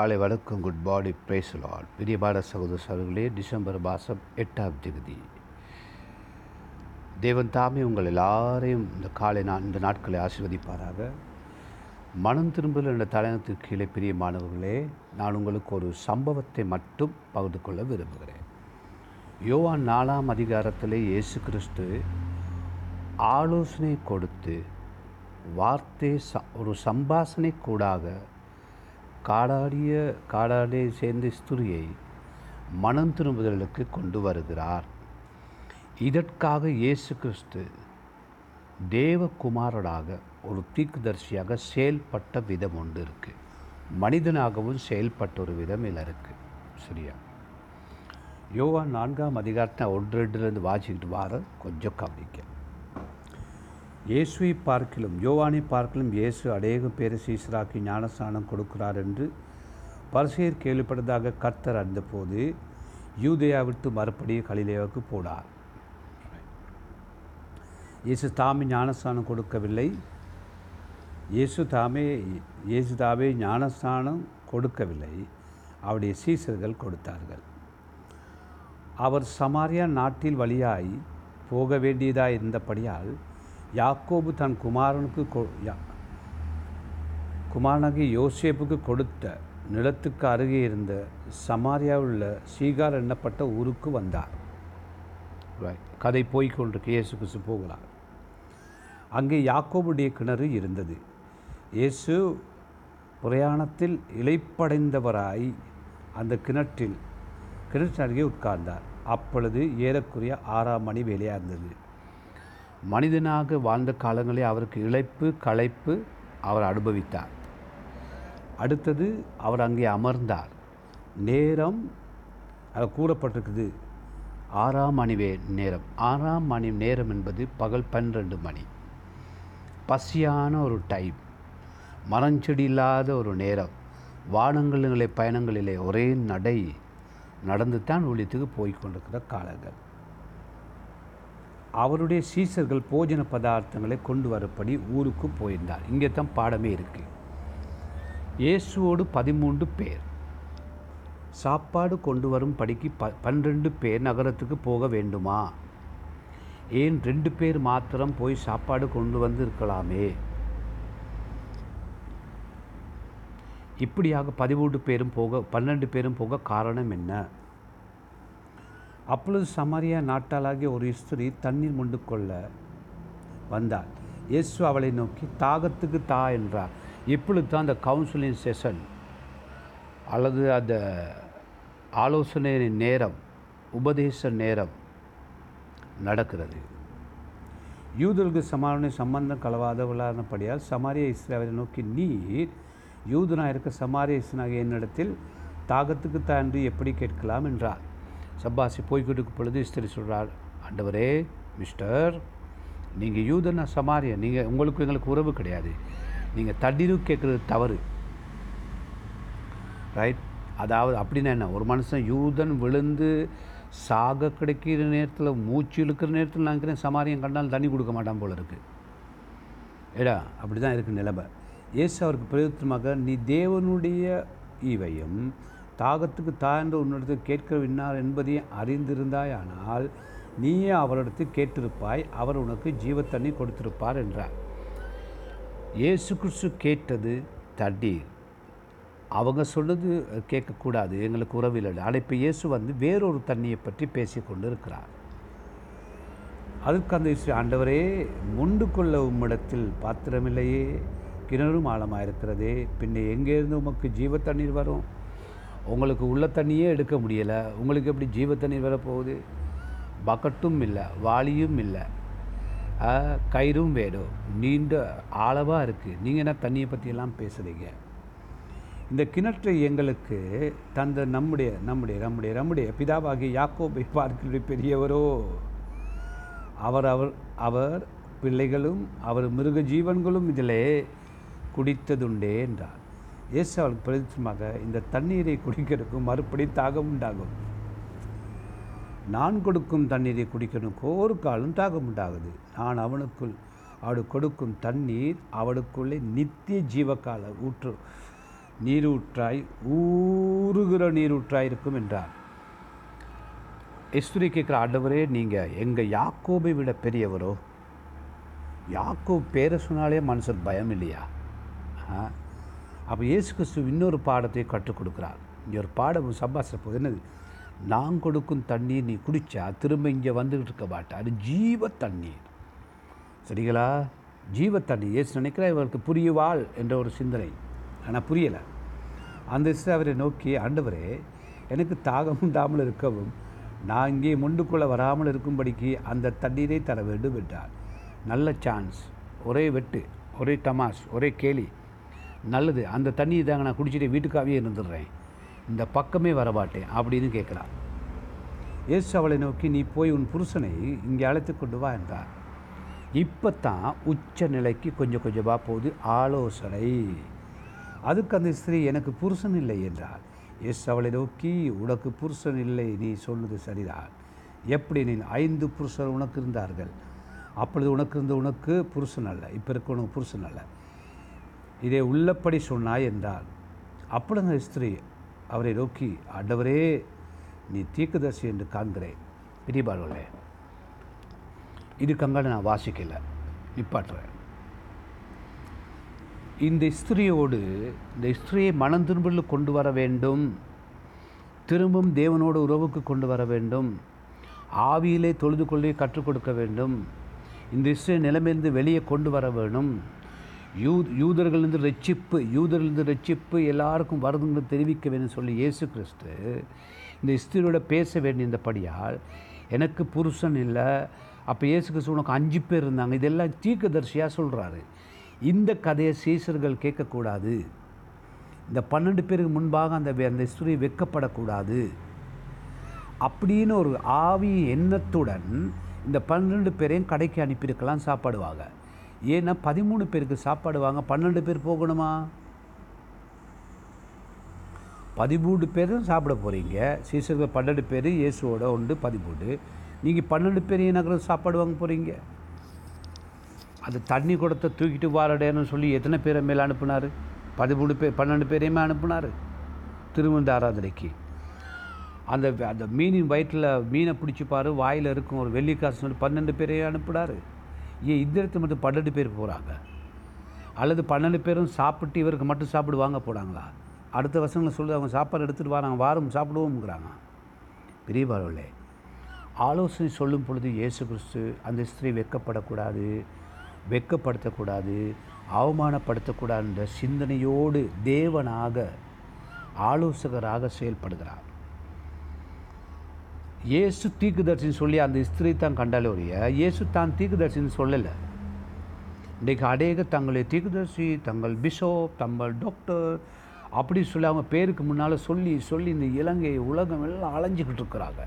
காலை வணக்கம் good body brace Lord பிரியமான சகோதர சகோதரர்களே டிசம்பர் மாதம் எட்டாம் தேதி. தேவன் தாமே உங்கள் எல்லாரையும் இந்த காலை நான் இந்த நாட்களை ஆசிர்வதிப்பாராக. மனம் திரும்பல என்ற தலைநகத்துக்கு கீழே பிரியமானவர்களே நான் உங்களுக்கு ஒரு சம்பவத்தை மட்டும் பகிர்ந்து கொள்ள விரும்புகிறேன். யோவான் நாலாம் அதிகாரத்தில் இயேசு கிறிஸ்து ஆலோசனை கொடுத்து வார்த்தை ச ஒரு சம்பாசனை கூடாக காடாடிய காடாடியை சேர்ந்த ஸ்துரியை மனம் திரும்புதலுக்கு கொண்டு வருகிறார். இதற்காக இயேசு கிறிஸ்து தேவகுமாரனாக ஒரு தீக்குதர்சியாக செயல்பட்ட விதம் ஒன்று இருக்குது மனிதனாகவும் செயல்பட்ட ஒரு விதம் இதில் இருக்குது சரியா? யோகா நான்காம் அதிகாரத்தை ஒன்று ரெண்டுலேருந்து வாசிக்கிட்டு வார கொஞ்சம் கவனிக்க. இயேசுவை பார்க்கிலும் யோவானை பார்க்கிலும் இயேசு அநேகம் பேரை சீசராக்கி ஞானஸ்நானம் கொடுக்கிறார் என்று பரிசெயர் கேள்விப்பட்டதாக கர்த்தர் அறிந்தபோது யூதேயா விட்டு மறுபடியும் கலிலேயாவுக்கு போனார். இயேசு தாமே ஞானஸ்நானம் கொடுக்கவில்லை. இயேசு தாமே இயேசு தாமே ஞானஸ்நானம் கொடுக்கவில்லை. அவருடைய சீசர்கள் கொடுத்தார்கள். அவர் சமாரியா நாட்டில் வழியாய் போக வேண்டியதாக இருந்தபடியால் யாக்கோபு தன் குமாரனுக்கு கொ- யா- குமாரனாகிய யோசேப்புக்கு கொடுத்த நிலத்துக்கு அருகே இருந்த சமாரியாவில் உள்ள சீகார் எண்ணப்பட்ட ஊருக்கு வந்தார். கதை போய்கொண்டிருக்கு இயேசு கிறிஸ்து போகிறார் அங்கே யாக்கோபுடைய கிணறு இருந்தது. இயேசு பிரயாணத்தில் இளைப்படைந்தவராய் அந்த கிணற்றில் கிணற்று அருகே உட்கார்ந்தார். அப்பொழுது ஏறக்குறைய ஆறாம் மணி வேலையாக இருந்தது. மனிதனாக வாழ்ந்த காலங்களே அவருக்கு இழைப்பு களைப்பு அவர் அனுபவித்தார். அடுத்தது அவர் அங்கே அமர்ந்தார். நேரம் அது கூறப்பட்டிருக்குது. ஆறாம் மணி வே நேரம். ஆறாம் மணி நேரம் என்பது பகல் பன்னிரெண்டு மணி. பசியான ஒரு டைம் மரஞ்செடி இல்லாத ஒரு நேரம். வானங்களிலே பயணங்களிலே ஒரே நடை. நடந்து தான் ஊழியத்துக்கு போய் காலங்கள். அவருடைய சீசர்கள் போஜன பதார்த்தங்களை கொண்டு வரப்படி ஊருக்கு போயிருந்தார். இங்கே தான் பாடமே இருக்கு. இயேசுவோடு பதிமூன்று பேர். சாப்பாடு கொண்டு வரும் படிக்கு ப பன்னிரெண்டு பேர் நகரத்துக்கு போக வேண்டுமா? ஏன் ரெண்டு பேர் மாத்திரம் போய் சாப்பாடு கொண்டு வந்து இருக்கலாமே இப்படியாக பதிமூன்று பேரும் போக பன்னெண்டு பேரும் போக காரணம் என்ன? அப்பொழுது சமாரியா நாட்டாளாகிய ஒரு ஸ்திரீ தண்ணீர் முண்டு கொள்ள வந்தார் இயேசு அவளை நோக்கி தாகத்துக்கு தா என்றார். இப்பொழுது தான் அந்த கவுன்சிலிங் செஷன் அல்லது அந்த ஆலோசனை நேரம் உபதேச நேரம் நடக்கிறது. யூதர்களுக்கு சமாதான சம்பந்தம் கலவாதவளானபடியால் சமாரிய இஸ்ரேலை நோக்கி நீர் யூதனாக இருக்க சமாரிய இஸ்னாகிய என்னிடத்தில் தாகத்துக்கு தான் எப்படி கேட்கலாம்? என்றார். சப்பாசி போய்கிட்டு பொழுது இஸ்திரி சொல்கிறார் ஆண்டவரே மிஸ்டர் நீங்கள் யூதனா சமாரிய நீங்கள் உங்களுக்கு எங்களுக்கு உறவு கிடையாது. நீங்கள் தண்ணீரும் கேட்குறது தவறு. ரைட் அதாவது அப்படின்னா என்ன? ஒரு மனுஷன் யூதன் விழுந்து சாக கிடைக்கிற நேரத்தில் மூச்சு இழுக்கிற நேரத்தில் நான் நினைக்கிறேன் சமாரியம் கண்டாலும் தண்ணி கொடுக்க மாட்டான் போல இருக்குது ஏடா அப்படி தான் இருக்குது நிலைமை. இயேசு அவருக்கு பிரயோஜனமாக நீ தேவனுடைய ஈவையும் தாகத்துக்கு தா என்று உன்னிடத்தில் கேட்க விண்ணார் என்பதையும் அறிந்திருந்தாயானால் நீயே அவரிடத்தில் கேட்டிருப்பாய் அவர் உனக்கு ஜீவத்தண்ணி கொடுத்திருப்பார் என்றார். இயேசு கிறிஸ்து கேட்டது தண்ணீர் அவங்க சொன்னது கேட்கக்கூடாது எங்களுக்கு உறவில்லை ஆனால் இப்போ இயேசு வந்து வேறொரு தண்ணியை பற்றி பேசி கொண்டு இருக்கிறார் அதற்கு அந்த ஆண்டவரே முண்டு கொள்ள உம்மிடத்தில் பாத்திரமில்லையே கிணறும் ஆழமாக இருக்கிறதே பின்ன எங்கேருந்து உமக்கு ஜீவ தண்ணீர் வரும்? உங்களுக்கு உள்ள தண்ணியே எடுக்க முடியலை. உங்களுக்கு எப்படி ஜீவ தண்ணீர் வரப்போகுது பக்கெட்டும் இல்லை வாளியும் இல்லை. கயிறும் வேணும் நீண்ட ஆழவாக இருக்குது நீங்கள் என்ன தண்ணியை பற்றியெல்லாம் பேசுகிறீங்க இந்த கிணற்றை எங்களுக்கு தந்த நம்முடைய நம்முடைய நம்முடைய நம்முடைய பிதாவாகிய யாக்கோபை பார்க்கிற பெரியவரோ அவர் அவர் அவர் பிள்ளைகளும் அவர் மிருக ஜீவன்களும் இதிலே குடித்ததுண்டே என்றார். இயேசு அவளுக்கு பிரதிச்சமாக இந்த தண்ணீரை குடிக்கிறதுக்கும் மறுபடி தாகம் உண்டாகும். நான் கொடுக்கும் தண்ணீரை குடிக்கணுக்கு ஒரு காலம் தாகம் உண்டாகுது. நான் அவனுக்குள் அவள் கொடுக்கும் தண்ணீர் அவளுக்குள்ளே நித்திய ஜீவகால ஊற்று நீரூற்றாய் ஊறுகிற நீரூற்றாய் இருக்கும் என்றார். எஸ்துரி கேட்குற ஆண்டவரே நீங்கள் எங்கள் யாக்கோபை விட பெரியவரோ? யாக்கோ பேரை சொன்னாலே மனுஷன் பயம் இல்லையா? ஆ? அப்போ இயேசு கிறிஸ்து இன்னொரு பாடத்தை கற்றுக் கொடுக்குறார். இங்கே ஒரு பாடம் சம்பாஷிற போது என்னது? நான் கொடுக்கும் தண்ணீர் நீ குடித்தா திரும்ப இங்கே வந்துக்கிட்டு இருக்க மாட்டா. அது ஜீவ தண்ணீர். சரிங்களா? ஜீவ தண்ணீர். ஏசு நினைக்கிறா இவருக்கு புரியுவாள் என்ற ஒரு சிந்தனை. ஆனால் புரியலை. அந்த இசை அவரை நோக்கி ஆண்டவரே எனக்கு தாகம் உண்டாமல் இருக்கவும் நான் இங்கே முண்டுக்குள்ளே வராமல் இருக்கும்படிக்கு அந்த தண்ணீரை தர வேண்டும் என்றார். நல்ல சான்ஸ் ஒரே வெட்டு ஒரே தமாஷ் ஒரே கேலி. நல்லது. அந்த தண்ணியை தாங்க நான் குடிச்சிட்டு வீட்டுக்காகவே இருந்துடுறேன். இந்த பக்கமே வரமாட்டேன் அப்படின்னு கேட்குறான். இயேசு அவளை நோக்கி நீ போய் உன் புருஷனை இங்கே அழைத்து கொண்டு வா என்றார். இப்போ தான் உச்ச நிலைக்கு கொஞ்சம் கொஞ்சமாக போகுது ஆலோசனை. அதுக்கு அந்த ஸ்திரீ எனக்கு புருஷன் இல்லை என்றார். எஸ் அவளை நோக்கி உனக்கு புருஷன் இல்லை நீ சொல்வது சரிதான். எப்படி நீ ஐந்து புருஷர் உனக்கு இருந்தார்கள்? அப்பொழுது உனக்கு இருந்த உனக்கு புருஷன் அல்ல இப்போ இருக்க உனக்கு புருஷன் அல்ல. இதை உள்ளப்படி சொன்னாய் என்றார் அப்பொழுது அந்த ஸ்திரீ அவரை நோக்கி ஆண்டவரே நீ தீக்குதர்சி என்று காண்கிறேன். பிரிபார்களே இதுக்கங்கால நான் வாசிக்கல. நிப்பாட்டுறேன். இந்த ஸ்திரியோடு இந்த ஸ்திரியை மனம் திரும்பல் கொண்டு வர வேண்டும். திரும்பவும் தேவனோடு உறவுக்கு கொண்டு வர வேண்டும். ஆவியிலே தொழுது கொள்ளி கற்றுக் கொடுக்க வேண்டும். இந்த ஸ்திரியை நிலைமையிலிருந்து வெளியே கொண்டு வர வேண்டும். யூ யூதர்களிருந்து ரட்சிப்பு யூதர்களிருந்து ரட்சிப்பு எல்லாருக்கும் வருதுங்கிறது தெரிவிக்க வேண்டும் சொல்லி இயேசு கிறிஸ்து இந்த ஸ்திரியோட பேச வேண்டிய இந்த படியால் எனக்கு புருஷன் இல்லை. அப்போ இயேசு கிறிஸ்து உனக்கு அஞ்சு பேர் இருந்தாங்க. இதெல்லாம் தீர்க்கதரிசியாக சொல்கிறாரு இந்த கதையை சீசர்கள் கேட்கக்கூடாது. இந்த பன்னெண்டு பேருக்கு முன்பாக அந்த வே- அந்த ஸ்திரீ வெக்கப்படக்கூடாது. அப்படின்னு ஒரு ஆவி எண்ணத்துடன் இந்த பன்னெண்டு பேரையும் கடைக்கு அனுப்பியிருக்கலாம் சாப்பாடுவாங்க ஏன்னா பதிமூணு பேருக்கு சாப்பாடு வாங்க பன்னெண்டு பேர் போகணுமா? பதிமூணு பேரும் சாப்பிட போகிறீங்க சீசர்கள் பன்னெண்டு பேர் இயேசுவோட உண்டு பதிமூணு. நீங்கள் பன்னெண்டு பேர் நகரம் சாப்பாடு வாங்க போகிறீங்க அது தண்ணி குடத்தை தூக்கிட்டு வாரடேன்னு சொல்லி எத்தனை பேரை மேலே அனுப்புனார்? பதிமூணு பேர் பன்னெண்டு பேரையுமே அனுப்புனார்? திருவந்த ஆராதனைக்கு. அந்த அந்த மீனின் வயிற்றில் மீனை பிடிச்சி வாயில் இருக்கும் ஒரு வெள்ளிக்காசு சொல்லி பன்னெண்டு பேரையும் அனுப்புனார். ஏன் இந்த இடத்துல மட்டும் பன்னெண்டு பேர் போகிறாங்க அல்லது பன்னெண்டு பேரும் சாப்பிட்டு இவருக்கு மட்டும் சாப்பிடு வாங்க போனாங்களா அடுத்த வருஷங்களை சொல்லி அவங்க சாப்பாடு எடுத்துகிட்டு வராங்க வாரம் சாப்பிடுவோம்ங்கிறாங்க. பெரியவார்களே ஆலோசனை சொல்லும் பொழுது இயேசு கிறிஸ்து அந்த ஸ்திரீ வெட்கப்படக்கூடாது வெட்கப்படுத்தக்கூடாது அவமானப்படுத்தக்கூடாதுன்ற சிந்தனையோடு தேவனாக ஆலோசகராக செயல்படுகிறார். இயேசு தீக்குதர்சின்னு சொல்லி அந்த ஸ்திரீ தான் கண்டாலே ஒழிய இயேசு தான் தீக்குதர்சின்னு சொல்லலை. இன்றைக்கு அநேக தங்களை தீக்குதர்சி தங்கள் பிஷோப் தங்கள் டாக்டர் அப்படி சொல்லி அவங்க பேருக்கு முன்னால் சொல்லி சொல்லி இந்த இலங்கை உலகம் எல்லாம் அலைஞ்சிக்கிட்டு இருக்கிறாங்க.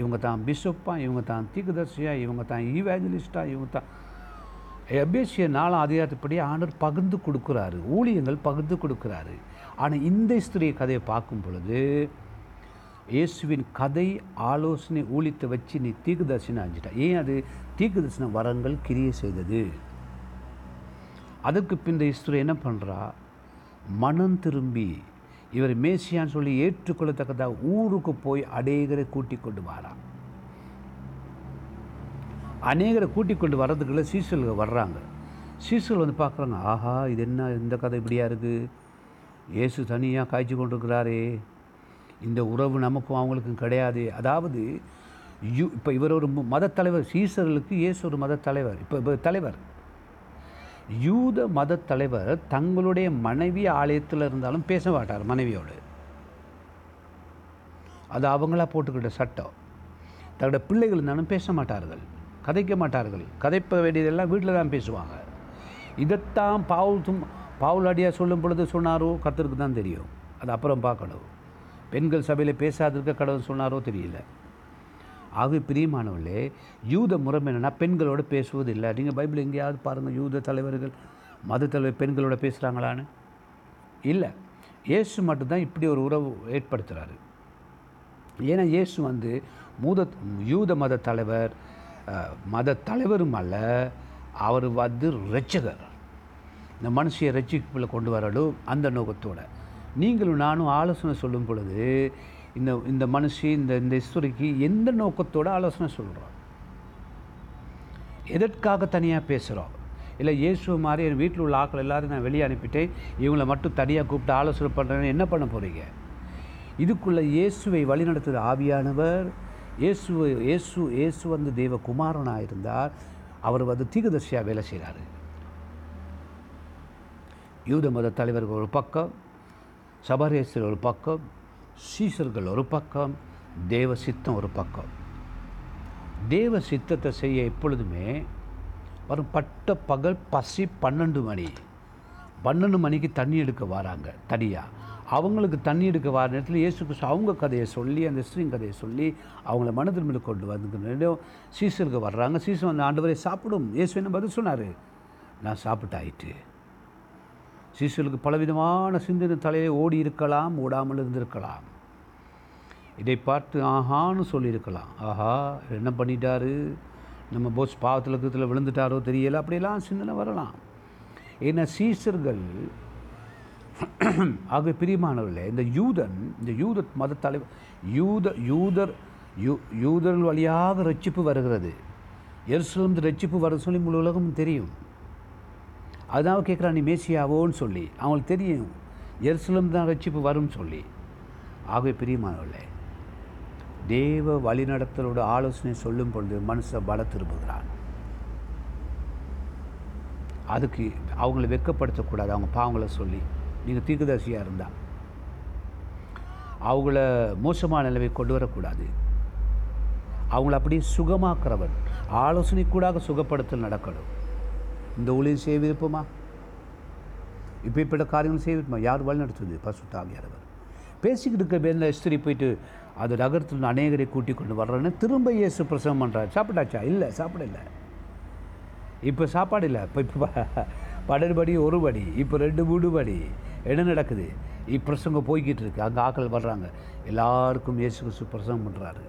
இவங்க தான் பிஷப்பாக இவங்க தான் தீக்குதர்சியாக இவங்க தான் ஈவேஞ்சலிஸ்டா இவங்க தான் எபேசிய நாலாம் அதிகாரத்துப்படி ஆனர் பகிர்ந்து கொடுக்குறாரு ஊழியங்கள் பகிர்ந்து கொடுக்குறாரு. ஆனால் இந்த ஸ்திரீ கதையை பார்க்கும் பொழுது இயேசுவின் கதை ஆலோசனை ஊழித்து வச்சு நீ தீக்குதர்சினை அஞ்சிட்ட ஏன் அது? தீக்குதர்சன வரங்கள் கிரியை செய்தது. அதுக்கு பின் இந்த என்ன பண்ணுறா மனம் திரும்பி இவர் மேசியான்னு சொல்லி ஏற்றுக்கொள்ளத்தக்கதாக ஊருக்கு போய் அநேகரை கூட்டி கொண்டு வரான் அநேகரை கூட்டி கொண்டு வர்றதுக்குள்ள சீசல்கள் வர்றாங்க. சீசல் வந்து பார்க்குறாங்க ஆஹா இது என்ன? இந்த கதை இப்படியா இருக்குது இயேசு தனியாக காய்ச்சி கொண்டிருக்கிறாரே. இந்த உறவு நமக்கும் அவங்களுக்கும் கிடையாது. அதாவது யூ இப்போ இவர் ஒரு மதத்தலைவர் தலைவர் சீசர்களுக்கு இயேசு ஒரு மதத்தலைவர் இப்போ இவர் தலைவர். யூத மத தலைவர் தங்களுடைய மனைவி ஆலயத்தில் இருந்தாலும் பேச மாட்டார் மனைவியோடு. அது அவங்களா போட்டுக்கிட்ட சட்டம். தங்களோட பிள்ளைகள் இருந்தாலும் பேச மாட்டார்கள் கதைக்க மாட்டார்கள் கதைப்ப வேண்டியதெல்லாம் வீட்டில் தான் பேசுவாங்க. இதைத்தான் பாவல் தும் பாவுல் சொல்லும் பொழுது சொன்னாரோ கத்திற்கு தான் தெரியும். அது அப்புறம் பார்க்கணும். பெண்கள் சபையில் பேசாதிருக்க கடவுள் சொன்னாரோ தெரியல. ஆகவே பிரியமானவர்களே யூத முறை என்னென்னா பெண்களோடு பேசுவது இல்லை நீங்கள் பைபிள் எங்கேயாவது பாருங்கள் யூத தலைவர்கள் மத தலைவர் பெண்களோட பேசுகிறாங்களான்னு இல்லை. இயேசு மட்டும்தான் இப்படி ஒரு உறவு ஏற்படுத்துகிறாரு ஏன்னா இயேசு வந்து மூத யூத மத தலைவர் மத தலைவரும் அல்ல அவர் வந்து ரட்சகர் இந்த மனுஷியை ரட்சிப்பில் கொண்டு வரலும் அந்த நோக்கத்தோடு. நீங்களும் நானும் ஆலோசனை சொல்லும் பொழுது இந்த இந்த மனுஷி இந்த இந்த ஈஸ்வரிக்கு எந்த நோக்கத்தோட ஆலோசனை சொல்கிறோம் எதற்காக தனியாக பேசுகிறோம் இல்லை இயேசு மாதிரி என் வீட்டில் உள்ள ஆக்கள் எல்லாரும் நான் வெளியே அனுப்பிட்டேன் இவங்களை மட்டும் தனியாக கூப்பிட்டு ஆலோசனை பண்ணுறேன்னு என்ன பண்ண போகிறீங்க இதுக்குள்ளே இயேசுவை வழிநடத்துகிற ஆவியானவர் இயேசு இயேசு இயேசு வந்து தெய்வ குமாரனாக இருந்தார். அவர் வந்து தீகதர்சியாக வேலை செய்கிறாரு யூத மத தலைவர்கள் ஒரு பக்கம் சபரேசர் ஒரு பக்கம் சீசர்கள் ஒரு பக்கம் தேவ சித்தம் ஒரு பக்கம். தேவ சித்தத்தை செய்ய எப்பொழுதுமே வரும் பட்ட பகல் பசி பன்னெண்டு மணி. பன்னெண்டு மணிக்கு தண்ணி எடுக்க வராங்க தனியாக அவங்களுக்கு தண்ணி எடுக்க வர நேரத்தில் இயேசுக்கு அவங்க கதையை சொல்லி அந்த ஸ்ரீங் கதையை சொல்லி அவங்கள மனதில் மேலே கொண்டு வந்து சீசருக்கு வர்றாங்க. சீசன் வந்து ஆண்டவரை சாப்பிடும். இயேசு என்ன பதில் சொன்னார்? நான் சாப்பிட்டாயிட்டு சீசலுக்கு பலவிதமான சிந்தனை தலையை ஓடி இருக்கலாம் ஓடாமல் இருந்திருக்கலாம். இதை பார்த்து ஆஹான்னு சொல்லியிருக்கலாம். ஆஹா என்ன பண்ணிட்டாரு? நம்ம போஸ் பாவத்தில் இருக்கிறதுல விழுந்துட்டாரோ தெரியல அப்படியெல்லாம் சிந்தனை வரலாம். ஏன்னா சீசர்கள் ஆக பிரியமானவர்களே இந்த யூதன் இந்த யூத மத தலைவர் யூத யூதர் யூ யூதர்கள் வழியாக ரட்சிப்பு வருகிறது. எருசலம் ரட்சிப்பு வர சொல்லி முழு உலகம் தெரியும். அதான் கேட்குறான் நீ மேசியாவோன்னு சொல்லி அவங்களுக்கு தெரியும். எருசலம் தான் ரட்சிப்பு வரும்னு சொல்லி. ஆகவே பிரியமானவர்களே தேவ வழிநடத்தலோட ஆலோசனை சொல்லும் பொழுது மனுஷன் பல திரும்புகிறான். அதுக்கு அவங்கள வெக்கப்படுத்தக்கூடாது அவங்க பாவங்களை சொல்லி. நீங்கள் தீர்க்கதரிசியாக இருந்தால் அவங்கள மோசமான நிலைமை கொண்டு வரக்கூடாது. அவங்கள அப்படியே சுகமாக்குறவன். ஆலோசனை கூடாக சுகப்படுத்தல் நடக்கணும். இந்த ஊழியம் செய்ய விருப்பமா இப்போ இப்படி காரியங்கள் செய்ய விருப்பமா யார் வழி நடத்துது பசுத்தாவியானவர் பேசிக்கிட்டு இருக்க பேரில் ஸ்திரி போயிட்டு அது நகரத்தில் அநேகரை கூட்டி கொண்டு வர்றேன்னு திரும்ப இயேசு பிரசவம் பண்ணுறாரு சாப்பிட்டாச்சா? இல்லை சாப்பிடல. இப்போ சாப்பாடு இல்லை. இப்போ இப்போ படர்படி படி ஒரு படி இப்போ ரெண்டு மூணு படி என்ன நடக்குது? இப்பிரசங்க போய்கிட்டு இருக்கு. அங்கே ஆக்கள் வர்றாங்க. எல்லாருக்கும் இயேசு கிறிஸ்து பிரசங்கம் பண்ணுறாரு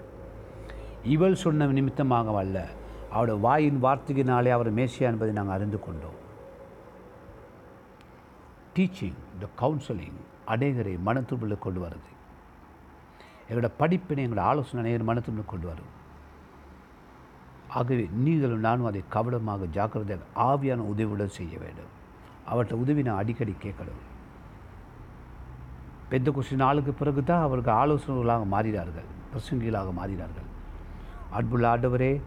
இவள் சொன்ன நிமித்தமாக அல்ல. அவரோட வாயின் வார்த்தையினாலே அவர் மேசியா என்பதை நாங்கள் அறிந்து கொண்டோம். டீச்சிங் த கவுன்சிலிங் அநேகரை மனத்துக்குள்ளே கொண்டு வருது எங்களோட படிப்பினை எங்களோட ஆலோசனை அநேகர் மனத்துக்குள்ளே கொண்டு வரும். ஆகவே நீங்களும் நானும் அதை கவனமாக ஜாக்கிரதையாக ஆவியான உதவியுடன் செய்ய வேண்டும். அவற்றை உதவி நான் அடிக்கடி கேட்கணும். பெந்த கொஸ்டின் நாளுக்கு பிறகு தான் அவர்கள் ஆலோசனைகளாக மாறினார்கள் பிரசங்கிகளாக மாறினார்கள். அன்புள்ள ஆண்டவரே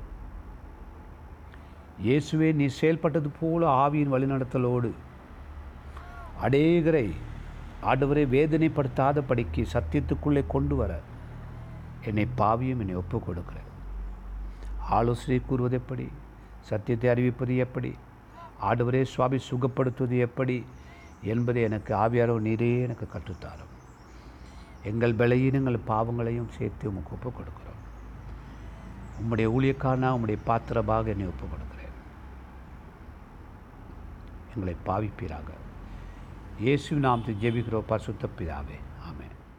இயேசுவே நீ செயல்பட்டது போல ஆவியின் வழிநடத்தலோடு. அநேகரை ஆண்டவரை வேதனைப்படுத்தாத படிக்கு சத்தியத்துக்குள்ளே கொண்டு வர என்னை பாவியும் என்னை ஒப்புக் கொடுக்கிறேன் ஆலோசனை கூறுவது எப்படி? சத்தியத்தை அறிவிப்பது எப்படி? ஆண்டவரே சுவாமி சுகப்படுத்துவது எப்படி? என்பதை எனக்கு ஆவியாரோ நீரே எனக்கு கற்றுத்தாரும். எங்கள் பலையினங்கள் பாவங்களையும் சேர்த்து உமக்கு ஒப்புக் கொடுக்கிறோம். உம்முடைய ஊழியக்காரனா உம்முடைய பாத்திரமாக என்னை ஒப்புக் கொடுக்கும் எங்களை பாவிப்பீராக. இயேசு நாம் ஜெபிக்கிறோம் பசுத்த பிதாவே.